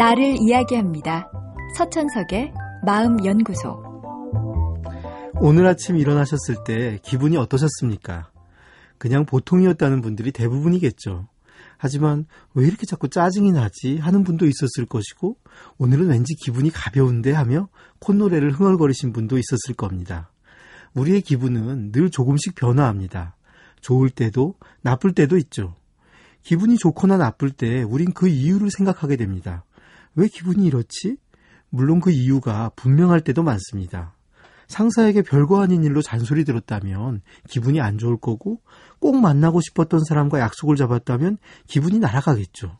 나를 이야기합니다. 서천석의 마음연구소. 오늘 아침 일어나셨을 때 기분이 어떠셨습니까? 그냥 보통이었다는 분들이 대부분이겠죠. 하지만 왜 이렇게 자꾸 짜증이 나지 하는 분도 있었을 것이고 오늘은 왠지 기분이 가벼운데 하며 콧노래를 흥얼거리신 분도 있었을 겁니다. 우리의 기분은 늘 조금씩 변화합니다. 좋을 때도 나쁠 때도 있죠. 기분이 좋거나 나쁠 때 우린 그 이유를 생각하게 됩니다. 왜 기분이 이렇지? 물론 그 이유가 분명할 때도 많습니다. 상사에게 별거 아닌 일로 잔소리 들었다면 기분이 안 좋을 거고 꼭 만나고 싶었던 사람과 약속을 잡았다면 기분이 날아가겠죠.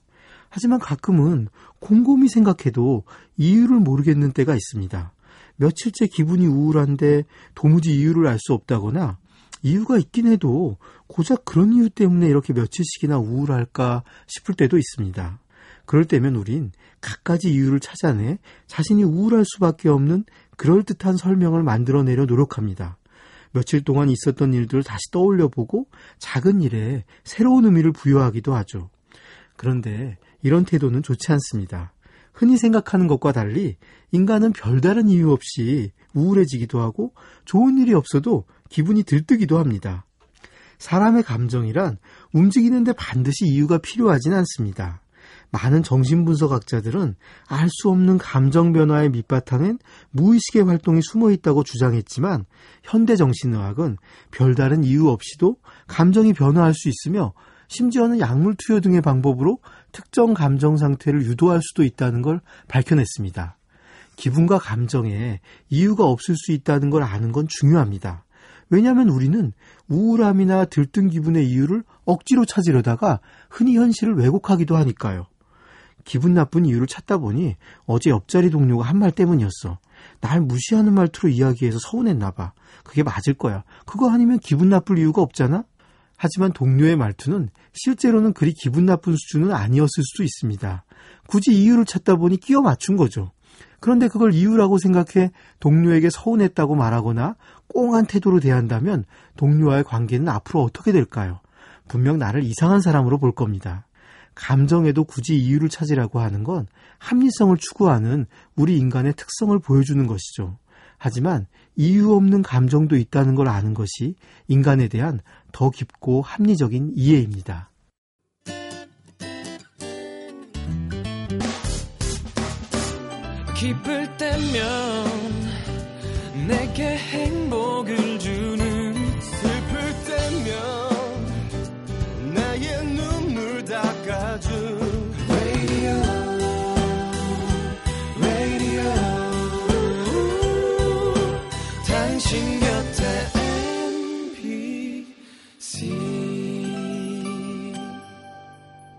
하지만 가끔은 곰곰이 생각해도 이유를 모르겠는 때가 있습니다. 며칠째 기분이 우울한데 도무지 이유를 알 수 없다거나 이유가 있긴 해도 고작 그런 이유 때문에 이렇게 며칠씩이나 우울할까 싶을 때도 있습니다. 그럴 때면 우린 갖가지 이유를 찾아내 자신이 우울할 수밖에 없는 그럴듯한 설명을 만들어내려 노력합니다. 며칠 동안 있었던 일들을 다시 떠올려 보고 작은 일에 새로운 의미를 부여하기도 하죠. 그런데 이런 태도는 좋지 않습니다. 흔히 생각하는 것과 달리 인간은 별다른 이유 없이 우울해지기도 하고 좋은 일이 없어도 기분이 들뜨기도 합니다. 사람의 감정이란 움직이는데 반드시 이유가 필요하진 않습니다. 많은 정신분석학자들은 알 수 없는 감정 변화의 밑바탕엔 무의식의 활동이 숨어 있다고 주장했지만 현대 정신의학은 별다른 이유 없이도 감정이 변화할 수 있으며 심지어는 약물 투여 등의 방법으로 특정 감정 상태를 유도할 수도 있다는 걸 밝혀냈습니다. 기분과 감정에 이유가 없을 수 있다는 걸 아는 건 중요합니다. 왜냐하면 우리는 우울함이나 들뜬 기분의 이유를 억지로 찾으려다가 흔히 현실을 왜곡하기도 하니까요. 기분 나쁜 이유를 찾다 보니 어제 옆자리 동료가 한 말 때문이었어. 날 무시하는 말투로 이야기해서 서운했나 봐. 그게 맞을 거야. 그거 아니면 기분 나쁠 이유가 없잖아? 하지만 동료의 말투는 실제로는 그리 기분 나쁜 수준은 아니었을 수도 있습니다. 굳이 이유를 찾다 보니 끼워 맞춘 거죠. 그런데 그걸 이유라고 생각해 동료에게 서운했다고 말하거나 꽁한 태도로 대한다면 동료와의 관계는 앞으로 어떻게 될까요? 분명 나를 이상한 사람으로 볼 겁니다. 감정에도 굳이 이유를 찾으라고 하는 건 합리성을 추구하는 우리 인간의 특성을 보여주는 것이죠. 하지만 이유 없는 감정도 있다는 걸 아는 것이 인간에 대한 더 깊고 합리적인 이해입니다. 기쁠 때면 내게 행복을